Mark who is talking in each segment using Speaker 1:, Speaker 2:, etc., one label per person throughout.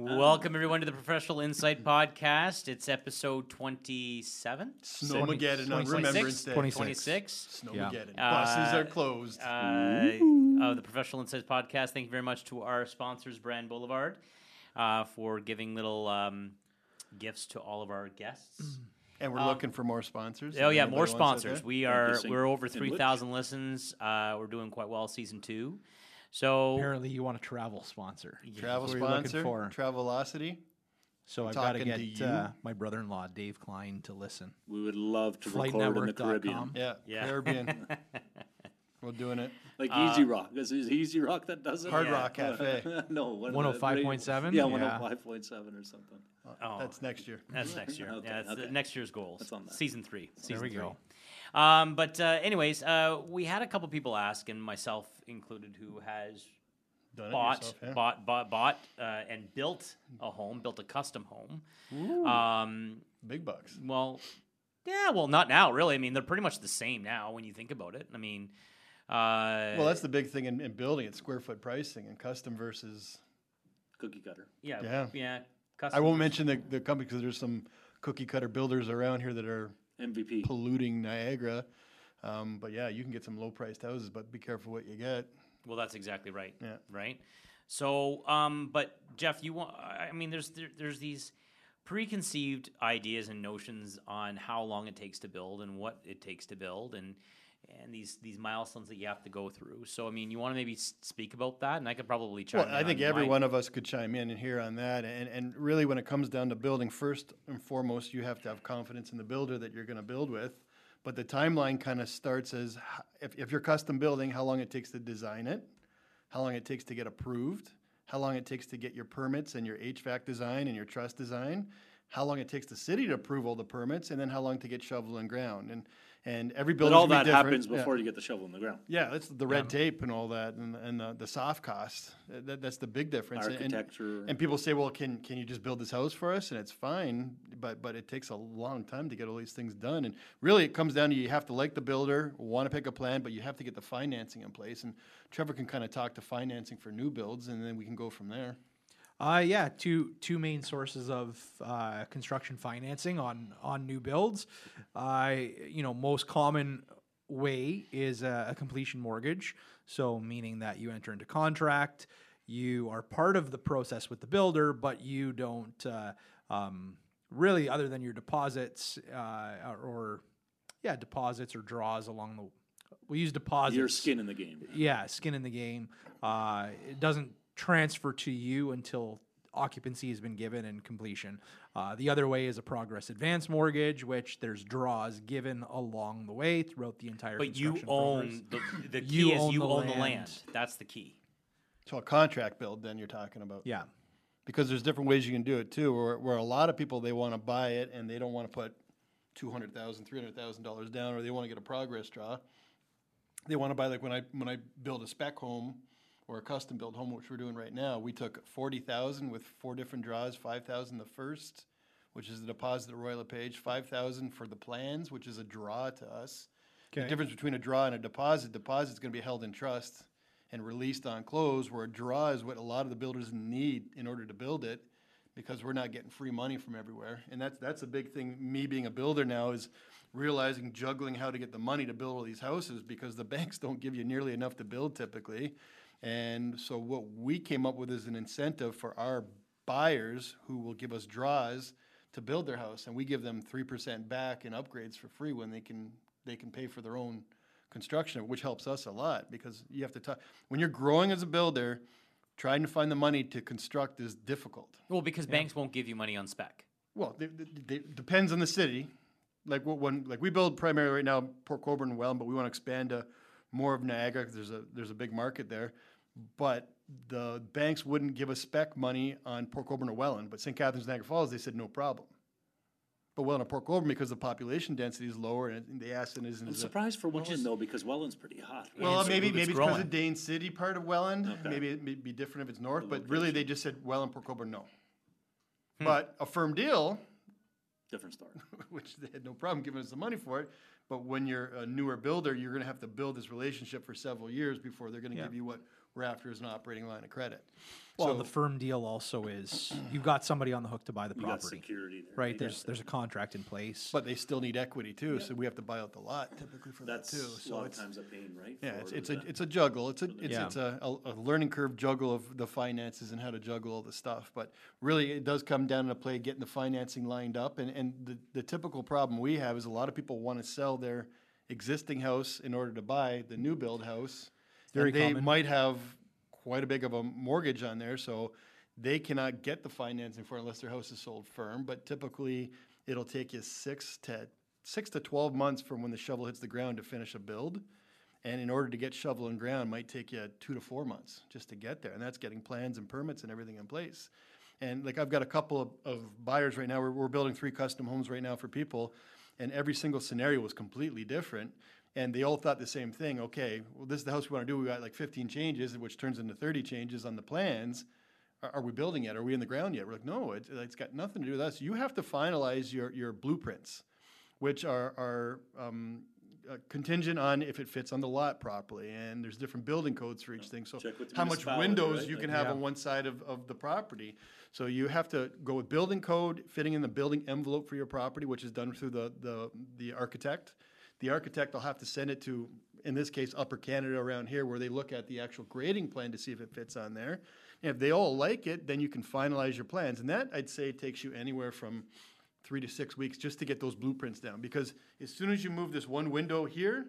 Speaker 1: Welcome everyone to the Professional Insight Podcast. It's episode twenty-seven,
Speaker 2: Snowmageddon on
Speaker 1: 26?
Speaker 2: Remembrance Day.
Speaker 3: 26.
Speaker 1: twenty-six.
Speaker 2: Snowmageddon.
Speaker 1: Yeah.
Speaker 2: Buses
Speaker 1: Uh,
Speaker 2: are closed.
Speaker 1: uh, of the Professional Insights podcast. Thank you very much to our sponsors, Brand Boulevard, uh, for giving little um, gifts to all of our guests.
Speaker 2: and we're
Speaker 1: um,
Speaker 2: looking for more sponsors.
Speaker 1: Oh yeah, more
Speaker 2: wants out there.
Speaker 1: sponsors. We are we're over three thousand three listens. Uh, we're doing quite well season two. So
Speaker 3: Apparently, you want a travel sponsor.
Speaker 2: Travel
Speaker 3: That's what you're looking
Speaker 2: sponsor,
Speaker 3: for.
Speaker 2: Travelocity.
Speaker 3: So I've got to get uh, my brother-in-law Dave Klein to listen.
Speaker 4: We would love to record in the Caribbean.
Speaker 3: FlightNetwork.com.
Speaker 2: Yeah,
Speaker 1: Yeah.
Speaker 2: Caribbean. we're doing it.
Speaker 4: Like
Speaker 1: Uh,
Speaker 4: Easy Rock. This Is Easy Rock that does it?
Speaker 2: Hard
Speaker 1: Yeah.
Speaker 2: Rock Cafe.
Speaker 4: no, what-
Speaker 3: 105.7?
Speaker 4: Yeah,
Speaker 3: Yeah.
Speaker 4: 105.7 or something.
Speaker 1: Oh.
Speaker 2: That's next year.
Speaker 1: That's next year.
Speaker 4: Okay,
Speaker 1: yeah, that's
Speaker 4: okay.
Speaker 1: next year's goals.
Speaker 4: That's on that.
Speaker 1: Season three. Season
Speaker 3: we
Speaker 1: three.
Speaker 3: go.
Speaker 1: Um, but uh, anyways, uh, we had a couple people ask, and myself included, who has
Speaker 2: Done
Speaker 1: bought,
Speaker 2: yourself, yeah.
Speaker 1: bought, bought, bought, uh, and built a home, built a custom home. Um,
Speaker 2: Big bucks.
Speaker 1: well, yeah, well, not now, really. I mean, they're pretty much the same now when you think about it. I mean, uh,
Speaker 2: Well, that's the big thing in, in building. It's square foot pricing and custom versus.
Speaker 4: Cookie cutter.
Speaker 1: yeah,
Speaker 2: Yeah.
Speaker 1: yeah.
Speaker 2: I won't mention the, the company because there's some cookie cutter builders around here that are
Speaker 4: MVP.
Speaker 2: polluting Niagara. Um, but yeah, you can get some low priced houses, but be careful what you get.
Speaker 1: Well, that's exactly right.
Speaker 2: Yeah.
Speaker 1: Right. So, um, but Jeff, you want? I mean, there's there, there's these preconceived ideas and notions on how long it takes to build and what it takes to build, and and these these milestones that you have to go through. So, I mean, you want to maybe s- speak about that, and I could probably chime.
Speaker 2: Well,
Speaker 1: in
Speaker 2: I think every one of us could chime in and hear on that. And, and really, when it comes down to building, first and foremost, you have to have confidence in the builder that you're going to build with. But the timeline kind of starts as if, if you're custom building, how long it takes to design it, how long it takes to get approved, how long it takes to get your permits and your HVAC design and your truss design, how long it takes the city to approve all the permits, and then how long to get shovel and ground. And and every
Speaker 4: building.
Speaker 2: But
Speaker 4: all that happens
Speaker 2: Yeah.
Speaker 4: before you get the shovel in the ground.
Speaker 2: Yeah, that's the red tape and all that, and, and the, the soft cost. That, that's the big difference. And-
Speaker 4: Architecture.
Speaker 2: And, people say, "Well, can can you just build this house for us?" And it's fine, but but it takes a long time to get all these things done. And really, it comes down to you have to like the builder, want to pick a plan, but you have to get the financing in place. And Trevor can kind of talk to financing for new builds, and then we can go from there.
Speaker 3: Uh, yeah, two two main sources of uh, construction financing on on new builds. Uh, you know, most common way is a, a completion mortgage. So, meaning that you enter into contract, you are part of the process with the builder, but you don't uh, um, really, other than your deposits uh, or, or yeah, deposits or draws along the. We use deposits
Speaker 4: Your skin in the game.
Speaker 3: yeah, skin in the game. Uh, it doesn't transfer to you until occupancy has been given and completion. Uh, the other way is a progress advance mortgage, which there's draws given along the way throughout the entire.
Speaker 1: But you
Speaker 3: construction progress.
Speaker 1: own the the key
Speaker 3: You
Speaker 1: is
Speaker 3: own
Speaker 1: you
Speaker 3: the
Speaker 1: own the
Speaker 3: land.
Speaker 1: land. That's the key.
Speaker 2: So a contract build, then you're talking about.
Speaker 3: Yeah,
Speaker 2: because there's different ways you can do it too. Where, where a lot of people they want to buy it and they don't want to put two hundred thousand, three hundred thousand dollars down, or they want to get a progress draw. They want to buy like when I when I build a spec home or a custom built home, which we're doing right now. We took forty thousand with four different draws, five thousand the first, which is the deposit at Royal five thousand for the plans, which is a draw to us. The
Speaker 3: Okay.
Speaker 2: difference between a draw and a deposit, deposit is going to be held in trust and released on close, where a draw is what a lot of the builders need in order to build it, because we're not getting free money from everywhere. And that's, that's a big thing, me being a builder now, is realizing, juggling how to get the money to build all these houses, because the banks don't give you nearly enough to build typically. And so what we came up with is an incentive for our buyers who will give us draws to build their house, and we give them three percent back in upgrades for free when they can, they can pay for their own construction, which helps us a lot, because you have to talk, when you're growing as a builder, trying to find the money to construct is difficult.
Speaker 1: Well, because banks won't give you money on spec.
Speaker 2: Well, it, it- it depends on the city. Like what when like we build primarily right now Port Colborne and Welland, but we want to expand to more of Niagara 'cause there's a there's a big market there. But the banks wouldn't give us spec money on Port Colborne or Welland, but St. Catharines, Niagara Falls, they said no problem. But Welland and Port Colborne, because the population density is lower and the Aston isn't
Speaker 4: I'm
Speaker 2: as a-
Speaker 4: surprised for Welland though, because Welland's pretty hot. right?
Speaker 2: well,
Speaker 1: it's-
Speaker 2: maybe
Speaker 1: it's
Speaker 2: maybe it's because
Speaker 1: growing.
Speaker 2: of Dain City part of Welland.
Speaker 4: Okay.
Speaker 2: Maybe it may be different if it's north, but really they just said Welland, Port Colborne, no.
Speaker 1: Hmm.
Speaker 2: But a firm deal,
Speaker 4: Different story.
Speaker 2: which they had no problem giving us the money for it. But when you're a newer builder, you're going to have to build this relationship for several years before they're going to
Speaker 3: Yeah.
Speaker 2: give you what Rafter is an operating line of credit.
Speaker 3: Well,
Speaker 2: So-
Speaker 3: the firm deal also is you've got somebody on the hook to buy the
Speaker 4: You got
Speaker 3: property,
Speaker 4: security there.
Speaker 3: right?
Speaker 4: You
Speaker 3: there's a contract in place.
Speaker 2: But they still need equity too, so we have to buy out the lot typically for that
Speaker 4: That's
Speaker 2: too.
Speaker 4: a
Speaker 2: So
Speaker 4: lot of
Speaker 2: it's,
Speaker 4: times a pain, right?
Speaker 2: yeah, it's, it's a, it's a juggle. It's a, it's,
Speaker 3: Yeah.
Speaker 2: it's a, a, a learning curve juggle of the finances and how to juggle all the stuff. But really, it does come down to play getting the financing lined up. And, and the, the typical problem we have is a lot of people want to sell their existing house in order to buy the new build house.
Speaker 3: Very
Speaker 2: and they
Speaker 3: common.
Speaker 2: might have quite a big of a mortgage on there, so they cannot get the financing for it unless their house is sold firm. But typically, it'll take you six to six to twelve months from when the shovel hits the ground to finish a build. And in order to get shovel and ground, might take you two to four months just to get there, and that's getting plans and permits and everything in place. And like I've got a couple of, of buyers right now. We're, we're building three custom homes right now for people, and every single scenario was completely different. And they all thought the same thing. Okay, well, this is the house we want to do. We got like 15 changes, which turns into 30 changes on the plans. Are, are we building yet? Are we in the ground yet? We're like, no, it, it's got nothing to do with us. You have to finalize your, your blueprints, which are, are um, uh, contingent on if it fits on the lot properly. And there's different building codes for each thing. So
Speaker 4: Check with the
Speaker 2: how much
Speaker 4: municipality,
Speaker 2: windows
Speaker 4: right?
Speaker 2: you can
Speaker 4: Like-
Speaker 2: have
Speaker 3: Yeah.
Speaker 2: on one side of, of the property. So you have to go with building code, fitting in the building envelope for your property, which is done through the, the, the architect. The architect will have to send it to, in this case, Upper Canada around here, where they look at the actual grading plan to see if it fits on there. And if they all like it, then you can finalize your plans. And that, I'd say, takes you anywhere from three to six weeks just to get those blueprints down. Because as soon as you move this one window here,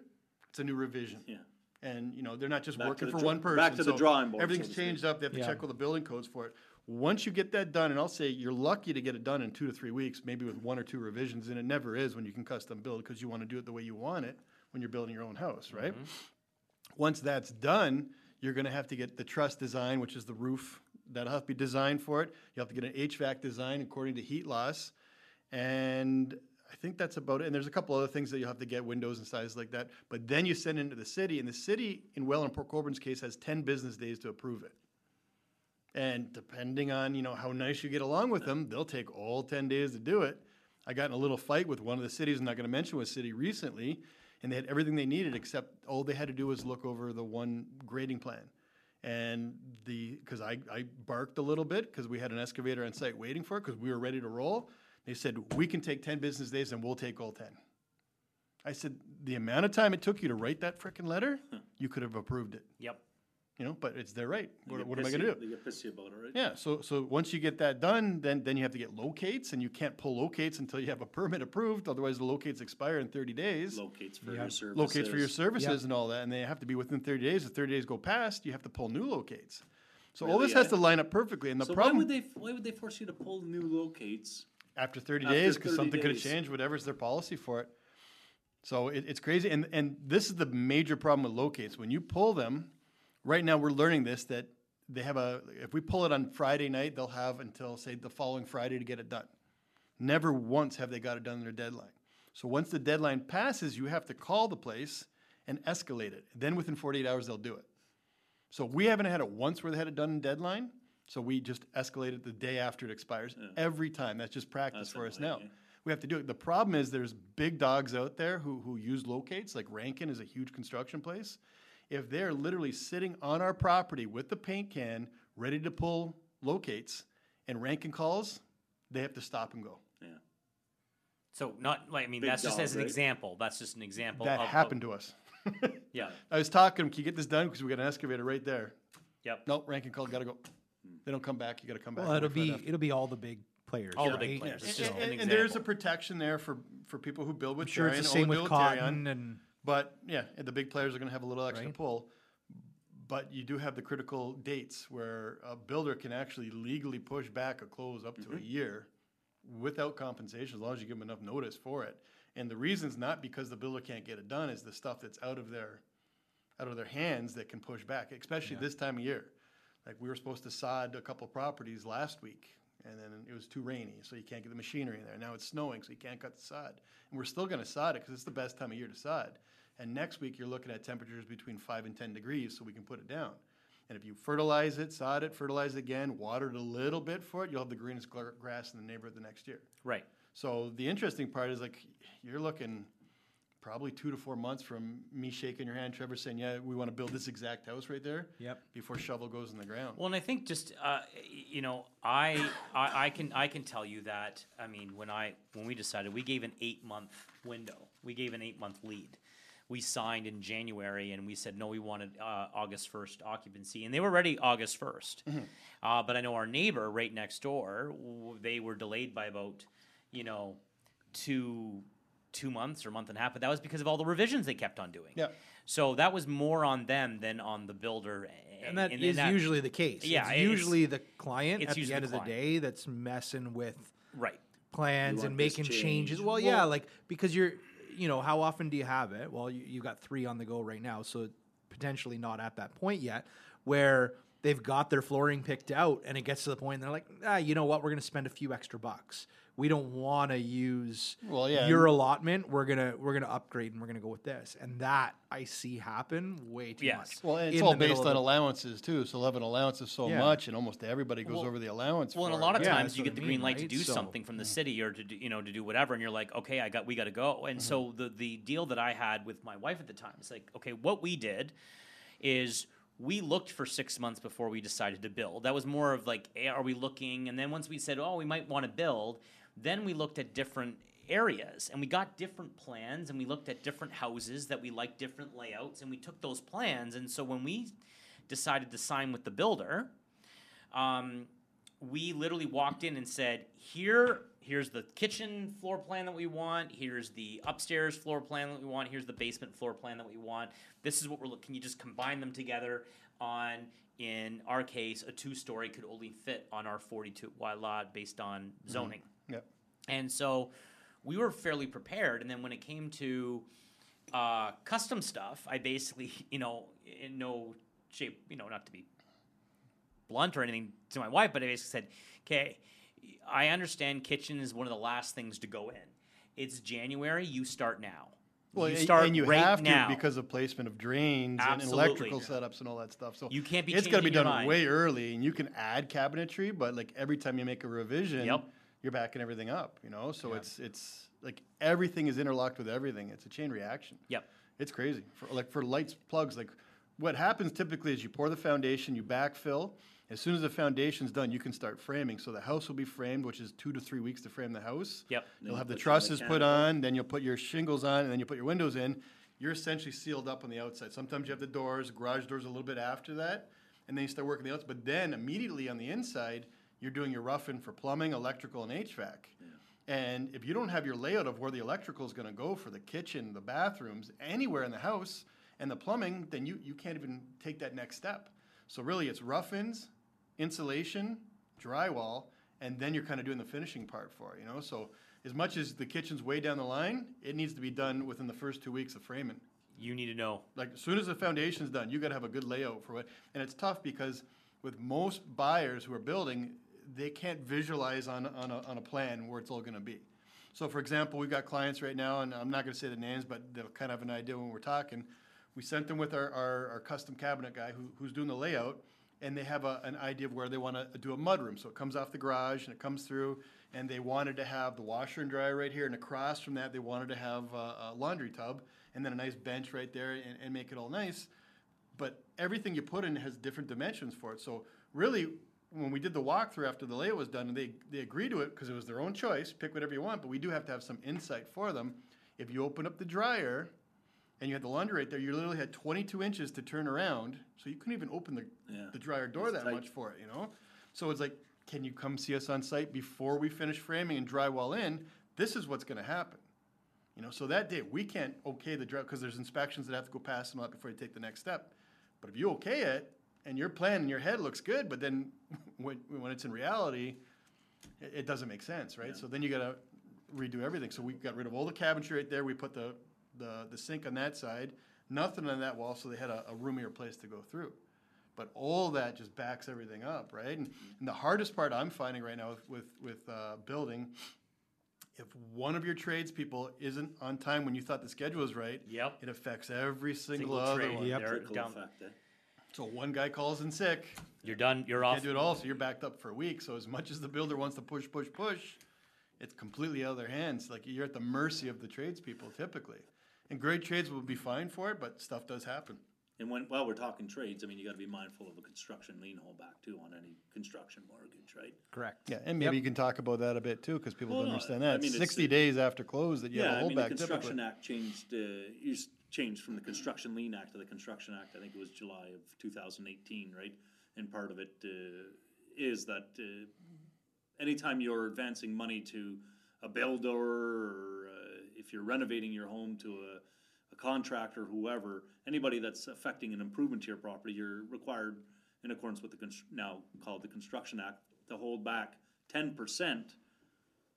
Speaker 2: it's a new revision.
Speaker 4: Yeah.
Speaker 2: And, you know, they're not just
Speaker 4: Back to
Speaker 2: working
Speaker 4: the
Speaker 2: for
Speaker 4: draw-
Speaker 2: one person.
Speaker 4: back to the
Speaker 2: so
Speaker 4: drawing board, so
Speaker 2: Everything's
Speaker 4: to speak.
Speaker 2: changed up. They have to
Speaker 3: Yeah.
Speaker 2: check all the building codes for it. Once you get that done, and I'll say you're lucky to get it done in two to three weeks, maybe with one or two revisions, and it never is when you can custom build because you want to do it the way you want it when you're building your own house, right? Mm-hmm. Once that's done, you're going to have to get the truss design, which is the roof that'll have to be designed for it. You have to get an HVAC design according to heat loss, and I think that's about it. And there's a couple other things that you'll have to get, windows and sizes like that. But then you send it into the city, and the city in Welland and Port Colborne's case has 10 business days to approve it. And depending on, you know, how nice you get along with them, they'll take all ten days to do it. I got in a little fight with one of the cities, I'm not gonna mention what city recently, and they had everything they needed, except all they had to do was look over the one grading plan. And the, cause I, I barked a little bit, cause we had an excavator on site waiting for it, cause we were ready to roll. They said, we can take ten business days and we'll take all ten. I said, the amount of time it took you to write that frickin' letter, you could have approved it,
Speaker 1: Yep.
Speaker 2: You know, but it's their right. What, what am I gonna do?
Speaker 4: They get pissy about it, right?
Speaker 2: Yeah, so, so once you get that done, then, then you have to get locates, and you can't pull locates until you have a permit approved, otherwise the locates expire in thirty days.
Speaker 4: Locates for
Speaker 3: Yeah.
Speaker 4: your services.
Speaker 2: Locates for your services
Speaker 3: Yeah.
Speaker 2: and all that, and they have to be within thirty days, if thirty days go past, you have to pull new locates. So all
Speaker 4: Really,
Speaker 2: this has
Speaker 4: eh?
Speaker 2: to line up perfectly, and the
Speaker 4: So why would
Speaker 2: problem,
Speaker 4: they, why would they force you to pull new locates?
Speaker 2: after thirty
Speaker 4: after
Speaker 2: days, cause
Speaker 4: 30
Speaker 2: something could have
Speaker 4: days?
Speaker 2: changed, whatever's their policy for it. So it, it's crazy, and, and this is the major problem with locates, when you pull them, right now, we're learning this, that they have a, if we pull it on Friday night, they'll have until, say, the following Friday to get it done. Never once have they got it done in their deadline. So once the deadline passes, you have to call the place and escalate it. Then within forty-eight hours, they'll do it. So we haven't had it once where they had it done in deadline, so we just escalate it the day after it expires, every time. That's just practice
Speaker 4: That's
Speaker 2: for us now.
Speaker 4: eh?
Speaker 2: We have to do it. The problem is there's big dogs out there who, who use locates, like Rankin is a huge construction place. If they're literally sitting on our property with the paint can, ready to pull locates, and Rankin calls, they have to stop and go.
Speaker 4: Yeah.
Speaker 1: So not like I mean
Speaker 4: Big
Speaker 1: that's just
Speaker 4: dog,
Speaker 1: as an
Speaker 4: right?
Speaker 1: example. That's just an example.
Speaker 2: That
Speaker 1: of,
Speaker 2: happened to us.
Speaker 1: Yeah.
Speaker 2: I was talking, can you get this done? Because we got an excavator right there.
Speaker 1: Yep.
Speaker 2: Nope, Rankin call, gotta go. They don't come back, you gotta come back.
Speaker 3: well,
Speaker 2: and
Speaker 3: it'll
Speaker 2: wait for
Speaker 3: be
Speaker 2: that after.
Speaker 3: it'll be all the big players.
Speaker 1: All the
Speaker 3: right?
Speaker 1: big players. It's just
Speaker 2: And,
Speaker 1: an
Speaker 2: and- and there's a
Speaker 1: example.
Speaker 2: protection there for, for people who build with
Speaker 3: I'm sure it's
Speaker 2: Tarion,
Speaker 3: the
Speaker 2: only
Speaker 3: same with
Speaker 2: build Tarion.
Speaker 3: cotton and
Speaker 2: But yeah, the big players are gonna have a little extra
Speaker 3: Right.
Speaker 2: pull. But you do have the critical dates where a builder can actually legally push back a close up
Speaker 3: Mm-hmm.
Speaker 2: to a year without compensation, as long as you give them enough notice for it. And the reason's not because the builder can't get it done, is the stuff that's out of their, out of their hands that can push back, especially this time of year. Like, we were supposed to sod a couple properties last week, and then it was too rainy, so you can't get the machinery in there. Now it's snowing, so you can't cut the sod. And we're still gonna sod it, because it's the best time of year to sod. And next week, you're looking at temperatures between five and ten degrees, so we can put it down. And if you fertilize it, sod it, fertilize it again, water it a little bit for it, you'll have the greenest gr- grass in the neighborhood the next year.
Speaker 1: Right.
Speaker 2: So the interesting part is like, you're looking probably two to four months from me shaking your hand, Trevor saying, yeah, we want to build this exact house right there.
Speaker 3: Yep.
Speaker 2: Before shovel goes in the ground.
Speaker 1: Well, and I think just uh, you know, I, I I can I can tell you that I mean when I when we decided we gave an eight month window, we gave an eight month lead. We signed in January, and we said no, we wanted uh, August first occupancy, and they were ready August 1st Uh, but I know our neighbor right next door, w- they were delayed by about you know two two months or month and a half, but that was because of all the revisions they kept on doing.
Speaker 2: Yeah.
Speaker 1: So that was more on them than on the builder.
Speaker 3: and that
Speaker 1: and
Speaker 3: is
Speaker 1: that-
Speaker 3: usually the case.
Speaker 1: Yeah,
Speaker 3: it's
Speaker 1: it's-
Speaker 3: usually the client
Speaker 1: it's
Speaker 3: at the end
Speaker 1: the
Speaker 3: of the day that's messing with
Speaker 1: right.
Speaker 3: plans and
Speaker 4: want this
Speaker 3: making changes.
Speaker 4: changed.
Speaker 3: Well, yeah, like because you're, you know, how often do you have it? Well, you, you got three on the go right now, so potentially not at that point yet where they've got their flooring picked out and it gets to the point and they're like, ah, you know what, we're going to spend a few extra bucks. We don't want to use
Speaker 2: Well, yeah,
Speaker 3: your allotment. We're gonna we're gonna upgrade and we're gonna go with this, and that I see happen way too
Speaker 1: Yes.
Speaker 3: much.
Speaker 2: Well, and it's all based on
Speaker 3: the-
Speaker 2: allowances too. So 11 allowances so
Speaker 3: Yeah.
Speaker 2: much, and almost everybody goes
Speaker 1: Well-
Speaker 2: over the allowance.
Speaker 1: Well, and a lot of times
Speaker 3: that's
Speaker 1: you
Speaker 3: what
Speaker 1: get
Speaker 3: I
Speaker 1: the
Speaker 3: mean,
Speaker 1: green light to do
Speaker 3: So-
Speaker 1: something from the city or to do, you know to do whatever, and you're like, okay, I got we got to go. And so the the deal that I had with my wife at the time is like, okay, what we did is we looked for six months before we decided to build. That was more of like, eh, are we looking? And then once we said, oh, we might want to build, then we looked at different areas and we got different plans and we looked at different houses that we liked different layouts and we took those plans and so when we decided to sign with the builder um, we literally walked in and said, "Here, here's the kitchen floor plan that we want. Here's the upstairs floor plan that we want. Here's the basement floor plan that we want. This is what we're looking. Can you just combine them together on?" In our case, a two-story could only fit on our 42 wide lot based on zoning.
Speaker 2: Yep.
Speaker 1: And so we were fairly prepared. And then when it came to uh, custom stuff, I basically, you know, in no shape, you know, not to be blunt or anything to my wife, but I basically said, okay, I understand kitchen is one of the last things to go in. It's January, you start now.
Speaker 2: Well,
Speaker 1: you start
Speaker 2: and you
Speaker 1: right
Speaker 2: have
Speaker 1: now.
Speaker 2: to because of placement of drains and
Speaker 1: Absolutely.
Speaker 2: electrical setups and all that stuff. So
Speaker 1: You can't be
Speaker 2: It's got to be done
Speaker 1: mind.
Speaker 2: way early, and you can add cabinetry, but like every time you make a revision,
Speaker 1: Yep.
Speaker 2: You're backing everything up. You know, so it's it's like everything is interlocked with everything. It's a chain reaction.
Speaker 1: Yep.
Speaker 2: It's crazy. For like for lights plugs, like what happens typically is you pour the foundation, you backfill. As soon as the foundation's done, you can start framing. So the house will be framed, which is two to three weeks to frame the house.
Speaker 1: Yep.
Speaker 2: You'll
Speaker 4: you
Speaker 2: have the trusses put on, then you'll put your shingles on, and then you put your windows in. You're essentially sealed up on the outside. Sometimes you have the doors, garage doors a little bit after that, and then you start working the outside. But then immediately on the inside, you're doing your roughing for plumbing, electrical, and HVAC. And if you don't have your layout of where the electrical is going to go for the kitchen, the bathrooms, anywhere in the house, and the plumbing, then you, you can't even take that next step. So really, it's rough-ins, insulation, drywall, and then you're kind of doing the finishing part for it, you know? So as much as the kitchen's way down the line, it needs to be done within the first two weeks of framing.
Speaker 1: You need to know.
Speaker 2: Like as soon as the foundation's done, you got to have a good layout for it. And it's tough because with most buyers who are building, they can't visualize on, on, a, on a plan where it's all going to be. So, for example, we've got clients right now, and I'm not going to say the names, but they'll kind of have an idea when we're talking. We sent them with our, our, our custom cabinet guy who, who's doing the layout, and they have a, an idea of where they want to do a mudroom. So it comes off the garage and it comes through, and they wanted to have the washer and dryer right here, and across from that, they wanted to have a, a laundry tub, and then a nice bench right there, and, and make it all nice but everything you put in has different dimensions for it. So really, when we did the walkthrough after the layout was done, and they, they agreed to it because it was their own choice, pick whatever you want, but we do have to have some insight for them. If you open up the dryer and you had the laundry right there, you literally had 22 inches to turn around, so you couldn't even open the,
Speaker 4: Yeah.
Speaker 2: the dryer door
Speaker 4: It's
Speaker 2: that
Speaker 4: tight.
Speaker 2: much for it, you know? So it's like, can you come see us on site before we finish framing and drywall in? This is what's gonna happen. You know, so that day, we can't okay the drought, because there's inspections that have to go past and all that before you take the next step. But if you okay it, and your plan in your head looks good, but then when, when it's in reality, it, it doesn't make sense, right? So then you gotta redo everything. So we got rid of all the cabinetry right there, we put the, the, the sink on that side, nothing on that wall, so they had a, a roomier place to go through. But all that just backs everything up, right? And, and the hardest part I'm finding right now with, with, with uh, building, if one of your tradespeople isn't on time when you thought the schedule was right,
Speaker 1: Yep.
Speaker 2: it affects every single,
Speaker 1: Single
Speaker 2: other
Speaker 1: trade.
Speaker 2: one.
Speaker 3: Yep.
Speaker 1: They're down-
Speaker 4: effect, eh?
Speaker 2: So one guy calls in sick,
Speaker 1: You're done. You're off.
Speaker 2: can't do it all, so you're backed up for a week. So as much as the builder wants to push, push, push, it's completely out of their hands. Like you're at the mercy of the tradespeople typically. And great trades will be fine for it, but stuff does happen.
Speaker 4: And when, while we're talking trades, I mean, you gotta be mindful of a construction lien holdback too on any construction mortgage, right?
Speaker 3: Correct.
Speaker 2: Yeah, and maybe you can talk about that a bit too, because people
Speaker 4: Well,
Speaker 2: don't
Speaker 4: no,
Speaker 2: understand
Speaker 4: I
Speaker 2: that.
Speaker 4: mean, it's
Speaker 2: Sixty
Speaker 4: the-
Speaker 2: days after close that you
Speaker 4: Yeah,
Speaker 2: have a
Speaker 4: I mean, the
Speaker 2: holdback
Speaker 4: Construction
Speaker 2: typically.
Speaker 4: Act changed, uh, used, changed from the Construction Lien Act to the Construction Act, I think it was July of two thousand eighteen, right? And part of it, uh, is that, uh, anytime you're advancing money to a builder, or, uh, if you're renovating your home to a, a contractor, whoever, anybody that's affecting an improvement to your property, you're required, in accordance with the, now called the Construction Act, to hold back ten percent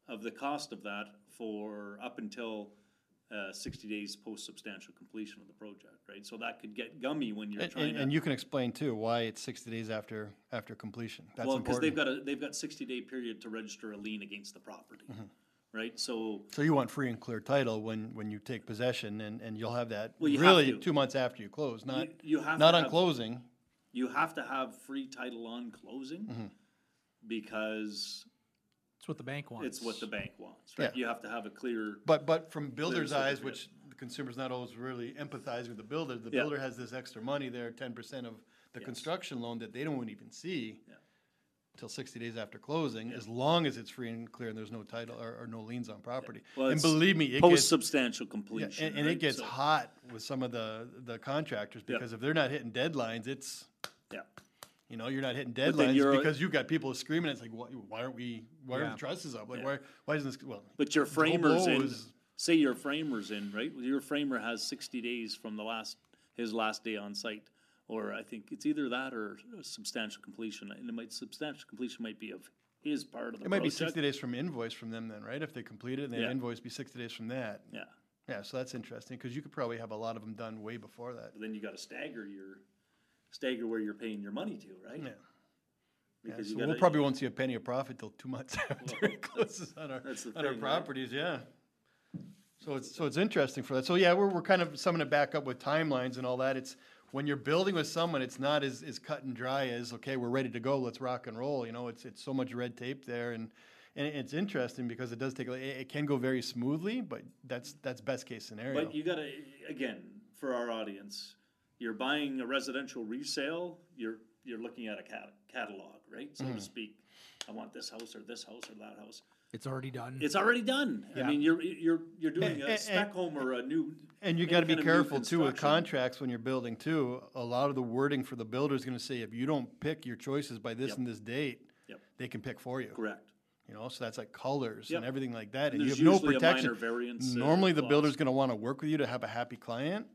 Speaker 4: of the cost of that for up until uh, sixty days post substantial completion of the project, right? So that could get gummy when you're
Speaker 2: And,
Speaker 4: trying
Speaker 2: and,
Speaker 4: to.
Speaker 2: and you can explain too, why it's sixty days after, after completion. That's
Speaker 4: Well, because they've
Speaker 2: important.
Speaker 4: got a, they've got sixty day period to register a lien against the property,
Speaker 2: Mm-hmm.
Speaker 4: right? So,
Speaker 2: So you want free and clear title when, when you take possession and, and you'll have that
Speaker 4: Well, you have
Speaker 2: really
Speaker 4: to.
Speaker 2: two months after you close, not,
Speaker 4: you have
Speaker 2: not
Speaker 4: to
Speaker 2: on
Speaker 4: have-
Speaker 2: closing.
Speaker 4: you have to have free title on closing
Speaker 2: Mm-hmm.
Speaker 4: because
Speaker 3: It's what the bank wants.
Speaker 4: it's what the bank wants, right?
Speaker 2: Yeah.
Speaker 4: You have to have a clear,
Speaker 2: But, but from builder's eyes, which the consumer's not always really empathizing with the builder, the
Speaker 4: Yeah.
Speaker 2: builder has this extra money there, ten percent of the
Speaker 4: Yes.
Speaker 2: construction loan that they don't even see
Speaker 4: Yeah.
Speaker 2: till sixty days after closing, as long as it's free and clear and there's no title or, or no liens on property.
Speaker 4: Well,
Speaker 2: And
Speaker 4: it's
Speaker 2: believe me, it
Speaker 4: post
Speaker 2: gets,
Speaker 4: substantial
Speaker 2: yeah,
Speaker 4: completion,
Speaker 2: and, and it
Speaker 4: right?
Speaker 2: gets
Speaker 4: So-
Speaker 2: hot with some of the, the contractors,
Speaker 4: Yeah.
Speaker 2: because if they're not hitting deadlines, it's,
Speaker 4: Yeah.
Speaker 2: You know, you're not hitting deadlines because you've got people screaming, it's like, why, why aren't we, why are
Speaker 3: Yeah.
Speaker 2: the trusses up? Like,
Speaker 4: Yeah.
Speaker 2: why, why isn't this, well.
Speaker 4: But your framer's in,
Speaker 2: is-
Speaker 4: say your framer's in, right? Your framer has sixty days from the last, his last day on site. Or I think it's either that or substantial completion, and it might, substantial completion might be of his part of the
Speaker 2: It might be sixty days from invoice from them then, right? If they complete it, and
Speaker 4: Yeah.
Speaker 2: invoice be sixty days from that.
Speaker 4: Yeah,
Speaker 2: Yeah, so that's interesting, because you could probably have a lot of them done way before that.
Speaker 4: but then you gotta stagger your, stagger where you're paying your money to, right?
Speaker 2: Yeah. Yeah,
Speaker 4: Because
Speaker 2: so
Speaker 4: you
Speaker 2: we'll probably won't see a penny of profit till two months after it closes on our,
Speaker 4: That's the
Speaker 2: on our
Speaker 4: thing, right?
Speaker 2: properties, yeah. So it's, so it's interesting for that. So yeah, we're, we're kind of summing it back up with timelines and all that. It's, when you're building with someone, it's not as, as cut and dry as, okay, we're ready to go, let's rock and roll, you know, it's, it's so much red tape there and, and it's interesting because it does take, it, it can go very smoothly, but that's, that's best case scenario.
Speaker 4: But you gotta, again, for our audience, you're buying a residential resale, you're, you're looking at a cat- catalog, right? So
Speaker 2: Mm-hmm.
Speaker 4: to speak, I want this house or this house or that house.
Speaker 3: It's already done.
Speaker 4: It's already done. I mean, you're, you're, you're doing
Speaker 2: And-
Speaker 4: a spec home or a new.
Speaker 2: And you
Speaker 4: any
Speaker 2: gotta be
Speaker 4: kind of new
Speaker 2: careful too with contracts when you're building too. A lot of the wording for the builder is gonna say, if you don't pick your choices by this
Speaker 4: Yep.
Speaker 2: and this date,
Speaker 4: Yep.
Speaker 2: they can pick for you.
Speaker 4: Correct.
Speaker 2: You know, so that's like colors
Speaker 4: Yep.
Speaker 2: and everything like that, and
Speaker 4: And
Speaker 2: you have no protection.
Speaker 4: minor variance, uh,
Speaker 2: Normally, the builder's gonna wanna work with you to have a happy client,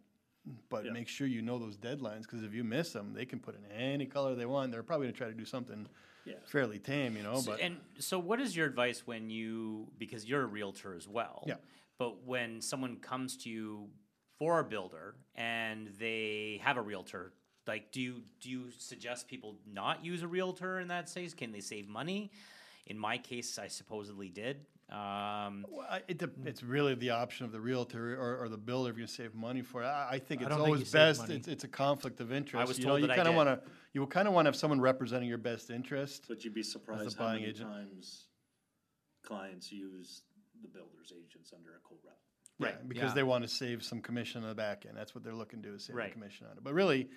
Speaker 2: but
Speaker 4: Yeah.
Speaker 2: make sure you know those deadlines, cause if you miss them, they can put in any color they want. They're probably gonna try to do something
Speaker 4: Yeah.
Speaker 2: fairly tame, you know,
Speaker 1: So-
Speaker 2: but.
Speaker 1: and so, what is your advice when you because you're a realtor as well?
Speaker 2: Yeah.
Speaker 1: But when someone comes to you for a builder and they have a realtor, like, do you do you suggest people not use a realtor in that case? Can they save money? In my case, I supposedly did. Um,
Speaker 2: Well, It, dep- it's really the option of the realtor or, or the builder if you save money for it. I, I think it's
Speaker 3: don't think
Speaker 2: always best, it's, it's a conflict of interest.
Speaker 1: was
Speaker 2: You know,
Speaker 1: told
Speaker 2: you
Speaker 1: that I
Speaker 2: kinda wanna, you kinda wanna have someone representing your best interest.
Speaker 4: But you'd be surprised how
Speaker 2: buying
Speaker 4: many
Speaker 2: agent.
Speaker 4: times clients use the builder's agents under a co-rep.
Speaker 2: Yeah,
Speaker 1: Right,
Speaker 2: because
Speaker 3: yeah.
Speaker 2: they wanna save some commission on the back end. That's what they're looking to do, is save a
Speaker 1: Right.
Speaker 2: commission on it. But really,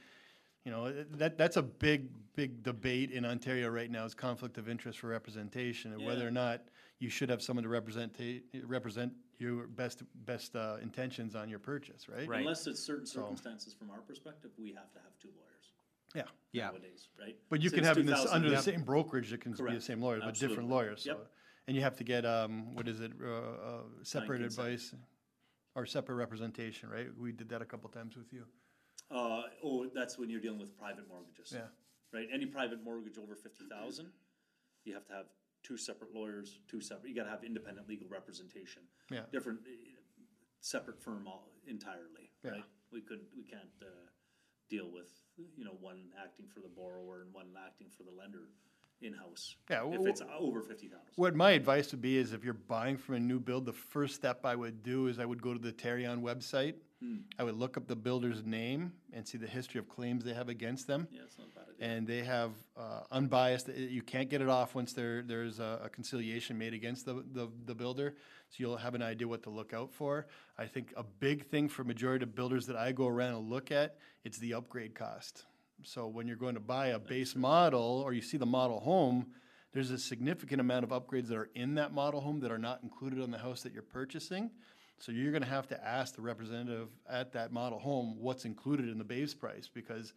Speaker 2: you know, that, that's a big, big debate in Ontario right now is conflict of interest for representation and whether or not you should have someone to represent, represent your best, best, uh, intentions on your purchase, right?
Speaker 1: Right.
Speaker 4: Unless it's certain
Speaker 2: So-
Speaker 4: circumstances from our perspective, we have to have two lawyers
Speaker 2: Yeah.
Speaker 3: Yeah.
Speaker 4: nowadays, right?
Speaker 2: But you can
Speaker 4: Since
Speaker 2: have this,
Speaker 4: 2000
Speaker 2: under the same brokerage, it can be the
Speaker 4: Correct.
Speaker 2: same lawyers, but different
Speaker 4: Absolutely.
Speaker 2: lawyers, so.
Speaker 4: Yep.
Speaker 2: And you have to get, um, what is it, uh, uh, separate
Speaker 4: consent.
Speaker 2: advice or separate representation, right? We did that a couple times with you.
Speaker 4: Uh, oh, that's when you're dealing with private mortgages.
Speaker 2: Yeah.
Speaker 4: Right, any private mortgage over fifty thousand, you have to have two separate lawyers, two separate, you gotta have independent legal representation.
Speaker 2: Yeah.
Speaker 4: Different, eh, separate firm all entirely,
Speaker 2: Yeah.
Speaker 4: right? We could, we can't, uh, deal with, you know, one acting for the borrower and one acting for the lender in-house.
Speaker 2: Yeah,
Speaker 4: If it's over fifty thousand.
Speaker 2: What my advice would be is if you're buying from a new build, the first step I would do is I would go to the Tarion website.
Speaker 4: Hmm.
Speaker 2: I would look up the builder's name and see the history of claims they have against them.
Speaker 4: Yeah, it's not a bad idea.
Speaker 2: And they have uh, unbiased, uh, you can't get it off once there, there's a a conciliation made against the, the, the builder. So you'll have an idea what to look out for. I think a big thing for majority of builders that I go around and look at, it's the upgrade cost. So when you're going to buy a base model or you see the model home, there's a significant amount of upgrades that are in that model home that are not included on the house that you're purchasing. So you're gonna have to ask the representative at that model home what's included in the base price because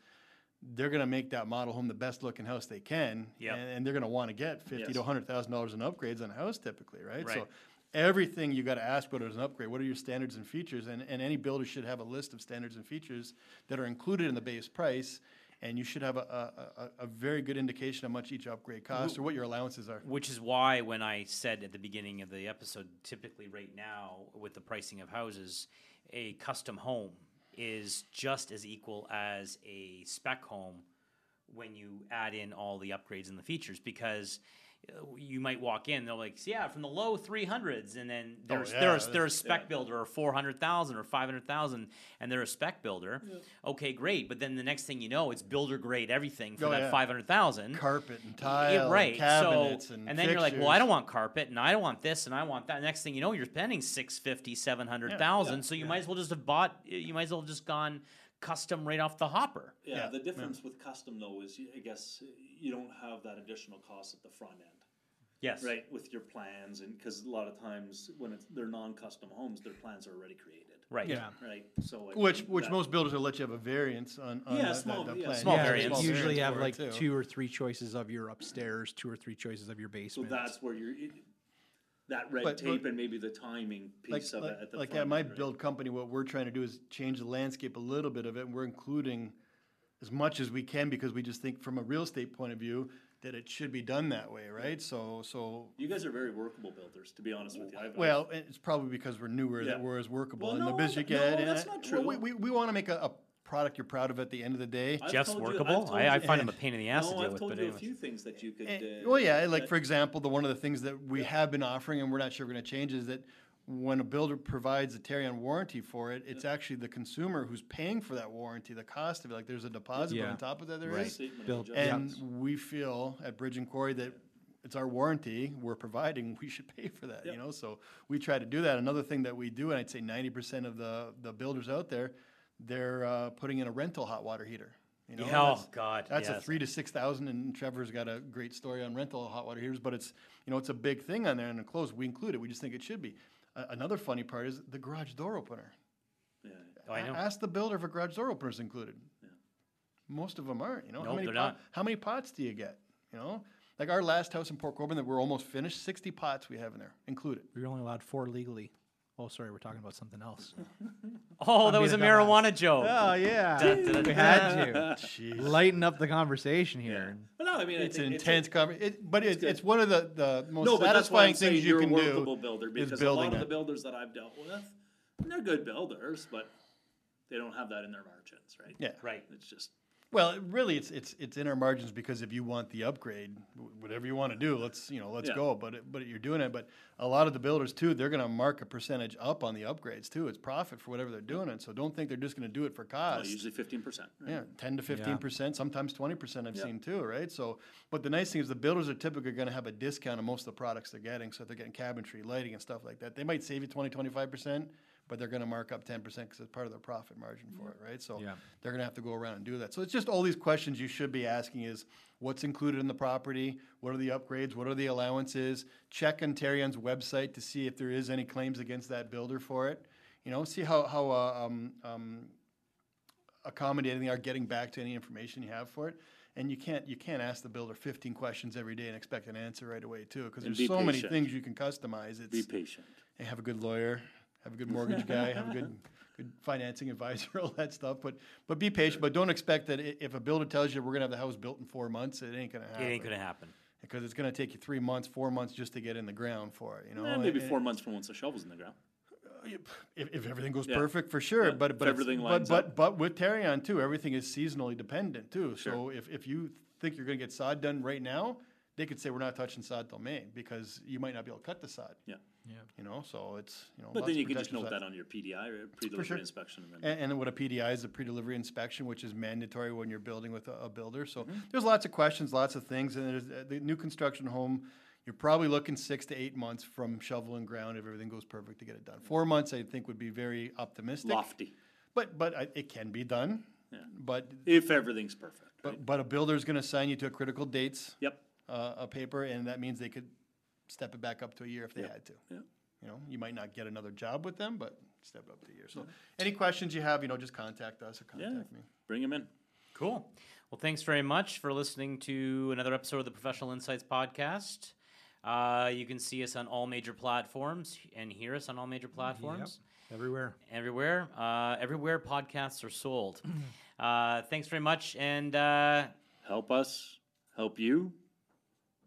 Speaker 2: they're gonna make that model home the best looking house they can.
Speaker 1: Yep.
Speaker 2: And, and they're gonna wanna get fifty to hundred thousand dollars in upgrades on a house typically, right? So
Speaker 1: Right.
Speaker 2: everything you gotta ask what is an upgrade, what are your standards and features? And, and any builder should have a list of standards and features that are included in the base price. And you should have a, a, a, very good indication of much each upgrade costs or what your allowances are.
Speaker 1: Which is why when I said at the beginning of the episode, typically right now with the pricing of houses, a custom home is just as equal as a spec home when you add in all the upgrades and the features because you might walk in they're like yeah from the low 300s and then oh, there's
Speaker 2: yeah,
Speaker 1: there's they're a
Speaker 2: that's-
Speaker 1: spec builder or 400,000 or 500,000 and they're a spec builder okay great but then the next thing you know it's builder grade everything for
Speaker 2: Oh,
Speaker 1: that
Speaker 2: yeah.
Speaker 1: 500,000
Speaker 2: Carpet and
Speaker 1: yeah,
Speaker 2: tile and
Speaker 1: right.
Speaker 2: cabinets
Speaker 1: so,
Speaker 2: and
Speaker 1: then you're like, well, I don't want carpet, and I don't want this, and I want that. Next thing you know, you're spending 650, 700,000.
Speaker 4: Yeah,
Speaker 1: so you
Speaker 4: yeah.
Speaker 1: might as well just have bought. You might as well have just gone custom right off the hopper.
Speaker 4: Yeah,
Speaker 2: Yeah,
Speaker 4: the difference with custom though is, I guess, you don't have that additional cost at the front end.
Speaker 1: Yes.
Speaker 4: Right, with your plans, and, cause a lot of times when it's, they're non-custom homes, their plans are already created,
Speaker 1: Right.
Speaker 3: Yeah.
Speaker 4: right? So. I
Speaker 2: Which, which
Speaker 4: that-
Speaker 2: most builders will let you have a variance on, on
Speaker 4: Yeah,
Speaker 2: that,
Speaker 4: small-
Speaker 2: that, that
Speaker 4: yeah,
Speaker 2: plan.
Speaker 1: small
Speaker 3: yeah,
Speaker 1: variance.
Speaker 3: you usually have like
Speaker 2: too.
Speaker 3: two or three choices of your upstairs, two or three choices of your basement.
Speaker 4: So that's where you're, it- that red
Speaker 2: But-
Speaker 4: tape
Speaker 2: but-
Speaker 4: and maybe the timing
Speaker 2: Like,
Speaker 4: piece of
Speaker 2: like,
Speaker 4: it at the
Speaker 2: like
Speaker 4: front
Speaker 2: at my
Speaker 4: end, right?
Speaker 2: build company, what we're trying to do is change the landscape a little bit of it, and we're including as much as we can because we just think from a real estate point of view that it should be done that way, right? So, so,
Speaker 4: You guys are very workable builders, to be honest with you. I've- I've-
Speaker 2: well, it's probably because we're newer
Speaker 4: Yeah.
Speaker 2: that we're as workable
Speaker 4: Well,
Speaker 2: in the
Speaker 4: no,
Speaker 2: biz you
Speaker 4: no,
Speaker 2: get. and
Speaker 4: that's not
Speaker 2: well, We,
Speaker 4: true.
Speaker 2: we, we wanna make a, a product you're proud of at the end of the day.
Speaker 4: I've
Speaker 1: Jeff's
Speaker 4: told you- I've
Speaker 1: workable.
Speaker 4: told
Speaker 1: I, I
Speaker 4: you-
Speaker 1: find him a pain in the ass
Speaker 4: No,
Speaker 1: to deal
Speaker 4: I've
Speaker 1: with.
Speaker 4: told
Speaker 1: But
Speaker 4: you a
Speaker 1: anyways.
Speaker 4: few things that you could.
Speaker 2: And-
Speaker 4: uh,
Speaker 2: well, yeah, like
Speaker 4: that-
Speaker 2: for example, the one of the things that we have been offering and we're not sure we're going to change is that when a builder provides a Tarion warranty for it, it's actually the consumer who's paying for that warranty, the cost of it. Like there's a deposit
Speaker 3: Yeah.
Speaker 2: on top of that there
Speaker 3: Right.
Speaker 2: is.
Speaker 4: Statement of
Speaker 3: Built-
Speaker 4: adjustment.
Speaker 2: And we feel at Bridge and Quarry that it's our warranty we're providing, we should pay for that, you
Speaker 4: Yep.
Speaker 2: know? So we try to do that. Another thing that we do, and I'd say ninety percent of the, the builders out there, they're, uh, putting in a rental hot water heater. You know,
Speaker 1: Yeah,
Speaker 2: That's-
Speaker 1: oh God,
Speaker 2: that's a three to six thousand, and Trevor's got a great story on rental hot water heaters. But it's you know it's a big thing on there, and enclosed we include it. We just think it should be. Uh, another funny part is the garage door opener.
Speaker 4: Yeah.
Speaker 1: Oh, I
Speaker 2: A-
Speaker 1: know.
Speaker 2: Ask the builder if a garage door opener is included. Most of them aren't. You know how many
Speaker 1: they're
Speaker 2: pot-
Speaker 1: not.
Speaker 2: how many pots do you get? You know, like our last house in Port Colborne that we're almost finished, sixty pots we have in there included.
Speaker 3: We're only allowed four legally. Oh, sorry, we're talking about something else.
Speaker 1: Oh, that
Speaker 3: I'm
Speaker 1: was a
Speaker 3: being a
Speaker 1: marijuana joke.
Speaker 3: oh yeah,
Speaker 1: Dun, dun,
Speaker 3: we had to
Speaker 2: Jeez.
Speaker 3: lighten up the conversation here.
Speaker 4: But no, I mean, I
Speaker 2: It's an
Speaker 4: think
Speaker 2: intense conver- it, but it,
Speaker 4: good.
Speaker 2: it's one of the, the most
Speaker 4: No, but that's why
Speaker 2: satisfying
Speaker 4: I'm saying
Speaker 2: things you
Speaker 4: you're a
Speaker 2: can
Speaker 4: workable
Speaker 2: do.
Speaker 4: builder
Speaker 2: is
Speaker 4: because a
Speaker 2: building
Speaker 4: lot of the
Speaker 2: it.
Speaker 4: builders that I've dealt with, they're good builders, but they don't have that in their margins, right?
Speaker 2: Yeah.
Speaker 1: Right.
Speaker 4: It's just
Speaker 2: Well, really, it's it's it's in our margins because if you want the upgrade, whatever you want to do, let's you know let's
Speaker 4: Yeah.
Speaker 2: go. But it, but you're doing it. But a lot of the builders too, they're going to mark a percentage up on the upgrades too. It's profit for whatever they're doing it. So don't think they're just going to do it for cost.
Speaker 4: usually fifteen percent.
Speaker 2: Yeah, ten to fifteen percent, sometimes twenty percent. I've
Speaker 4: Yeah.
Speaker 2: seen too, right? So, but the nice thing is the builders are typically going to have a discount on most of the products they're getting. So if they're getting cabinetry, lighting, and stuff like that, they might save you 20, 25 percent, but they're going to mark up ten percent because it's part of their profit margin for it, right? So
Speaker 3: Yeah.
Speaker 2: they're going to have to go around and do that. So it's just all these questions you should be asking: is what's included in the property? What are the upgrades? What are the allowances? Check Ontarion's website to see if there is any claims against that builder for it. You know, see how how uh, um, um, accommodating they are getting back to any information you have for it. And you can't you can't ask the builder 15 questions every day and expect an answer right away too, because there's
Speaker 4: be
Speaker 2: so many things you can customize.
Speaker 4: it's Be
Speaker 2: It's
Speaker 4: patient.
Speaker 2: hey, have a good lawyer, have a good mortgage guy, have a good good financing advisor, all that stuff. But but be patient. But don't expect that i- if a builder tells you we're gonna have the house built in four months, it ain't gonna happen.
Speaker 1: It ain't gonna happen.
Speaker 2: because it's gonna take you three months, four months just to get in the ground for it. You know,
Speaker 4: Eh, maybe
Speaker 2: And-
Speaker 4: four months from once the shovel's in the ground.
Speaker 2: if, if everything goes
Speaker 4: Yeah.
Speaker 2: perfect, for sure.
Speaker 4: Yeah,
Speaker 2: But
Speaker 4: if
Speaker 2: but it's-
Speaker 4: everything
Speaker 2: but
Speaker 4: lines
Speaker 2: but,
Speaker 4: up.
Speaker 2: but with Tarion too, everything is seasonally dependent too. So if, if you think you're going to get sod done right now, they could say we're not touching sod till May because you might not be able to cut the sod.
Speaker 4: Yeah.
Speaker 2: You know, so it's you know.
Speaker 4: But then you can just note
Speaker 2: side.
Speaker 4: that on your PDI or pre-delivery
Speaker 2: sure.
Speaker 4: inspection, and then
Speaker 2: And, and what a PDI is a pre-delivery inspection, which is mandatory when you're building with a, a builder. So
Speaker 4: Mm-hmm.
Speaker 2: there's lots of questions, lots of things, and there's uh, the new construction home. You're probably looking six to eight months from shovel and ground if everything goes perfect to get it done. Four months, I think, would be very optimistic.
Speaker 4: lofty,
Speaker 2: But but I, it can be done.
Speaker 4: Yeah.
Speaker 2: But
Speaker 4: if everything's perfect. Right?
Speaker 2: but but a builder's going to sign you to a critical dates
Speaker 4: Yep.
Speaker 2: uh, a paper, and that means they could step it back up to a year if they had to.
Speaker 4: Yeah.
Speaker 2: You know, you might not get another job with them, but step it up to a year. So, any questions you have, you know, just contact us or
Speaker 4: Yeah.
Speaker 2: contact me.
Speaker 4: Bring them in.
Speaker 1: Cool. Well, thanks very much for listening to another episode of the Professional Insights Podcast. Uh, you can see us on all major platforms and hear us on all major platforms.
Speaker 3: Everywhere.
Speaker 1: Everywhere, uh, everywhere podcasts are sold. uh, thanks very much, and uh,
Speaker 4: Help us. Help you.